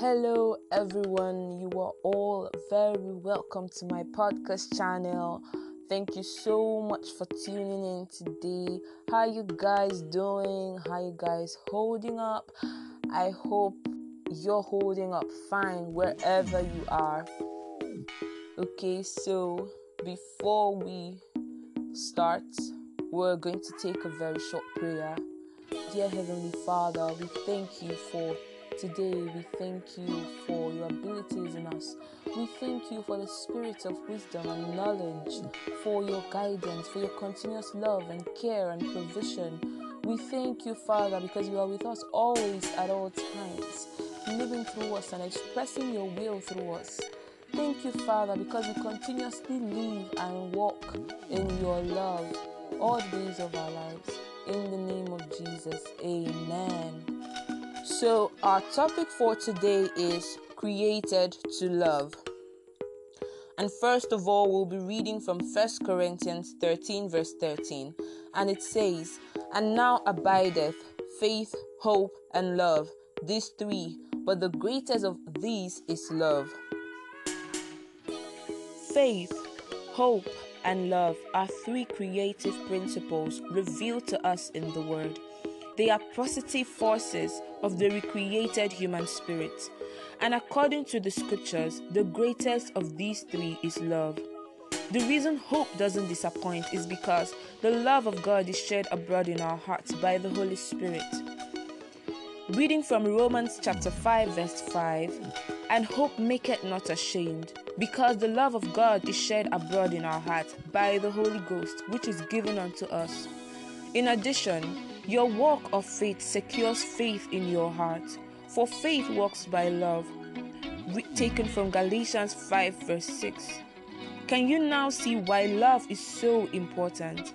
Hello, everyone. You are all very welcome to my podcast channel. Thank you so much for tuning in today. How you guys doing? How you guys holding up? I hope you're holding up fine wherever you are. Okay, so before we start, we're going to take a very short prayer. Dear Heavenly Father, we thank you for today. We thank you for your abilities in us. We thank you for the spirit of wisdom and knowledge, for your guidance, for your continuous love and care and provision. We thank you, Father, because you are with us always at all times, living through us and expressing your will through us. Thank you, Father, because we continuously live and walk in your love all the days of our lives. In the name of Jesus, amen. So, our topic for today is created to love. And first of all, we'll be reading from 1 Corinthians 13, verse 13. And it says, And now abideth faith, hope, and love, these three, but the greatest of these is love. Faith, hope, and love are three creative principles revealed to us in the Word. They are positive forces of the recreated human spirit. And according to the scriptures, the greatest of these three is love. The reason hope doesn't disappoint is because the love of God is shed abroad in our hearts by the Holy Spirit. Reading from Romans chapter 5, verse 5 And hope maketh not ashamed, because the love of God is shed abroad in our hearts by the Holy Ghost, which is given unto us. In addition, your walk of faith secures faith in your heart, for faith works by love. Re- taken from Galatians 5, verse 6. Can you now see why love is so important?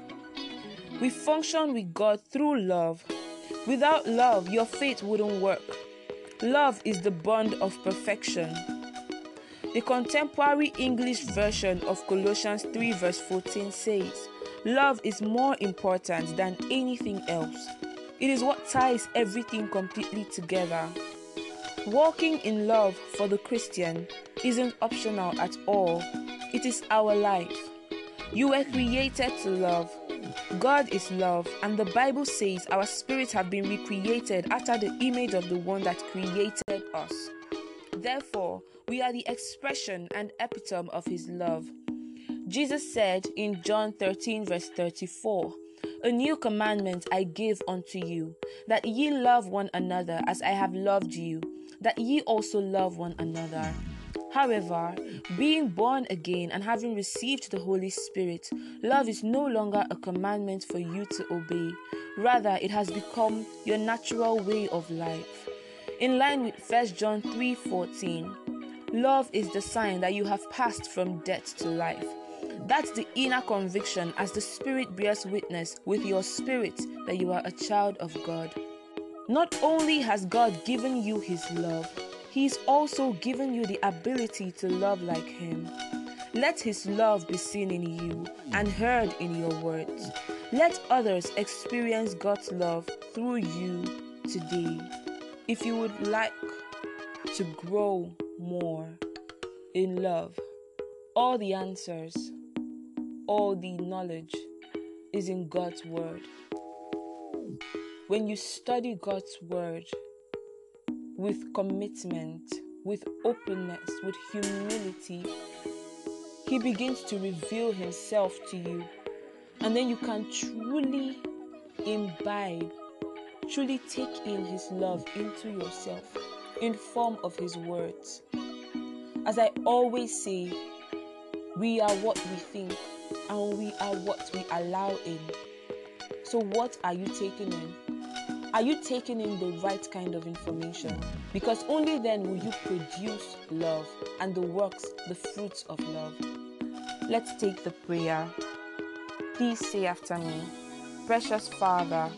We function with God through love. Without love, your faith wouldn't work. Love is the bond of perfection. The contemporary English version of Colossians 3, verse 14 says, Love is more important than anything else. It is what ties everything completely together. Walking in love for the Christian isn't optional at all, it is our life. You were created to love. God is love, and the Bible says our spirits have been recreated after the image of the one that created us. Therefore, we are the expression and epitome of His love. Jesus said in John 13, verse 34, A new commandment I give unto you, that ye love one another as I have loved you, that ye also love one another. However, being born again and having received the Holy Spirit, love is no longer a commandment for you to obey. Rather, it has become your natural way of life. In line with 1 John 3:14, love is the sign that you have passed from death to life. That's the inner conviction as the Spirit bears witness with your spirit that you are a child of God. Not only has God given you His love, He's also given you the ability to love like Him. Let His love be seen in you and heard in your words. Let others experience God's love through you today. If you would like to grow more in love, all the answers, all the knowledge is in God's Word. When you study God's Word with commitment, with openness, with humility, He begins to reveal Himself to you. And then you can truly imbibe, truly take in His love into yourself in form of His words. As I always say, we are what we think and we are what we allow in. So, what are you taking in? Are you taking in the right kind of information? Because only then will you produce love and the works, the fruits of love. Let's take the prayer. Please say after me Precious Father,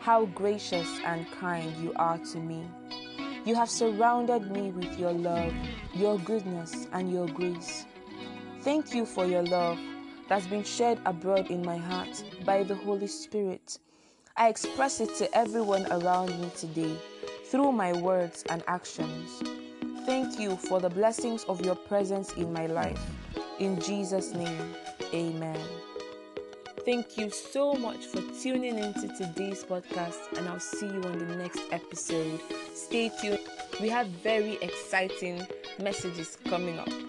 how gracious and kind you are to me. You have surrounded me with your love, your goodness, and your grace. Thank you for your love that's been shed abroad in my heart by the Holy Spirit. I express it to everyone around me today through my words and actions. thank you for the blessings of your presence in my life. In Jesus' name, amen. Thank you so much for tuning into today's podcast, and I'll see you on the next episode. Stay tuned. We have very exciting messages coming up.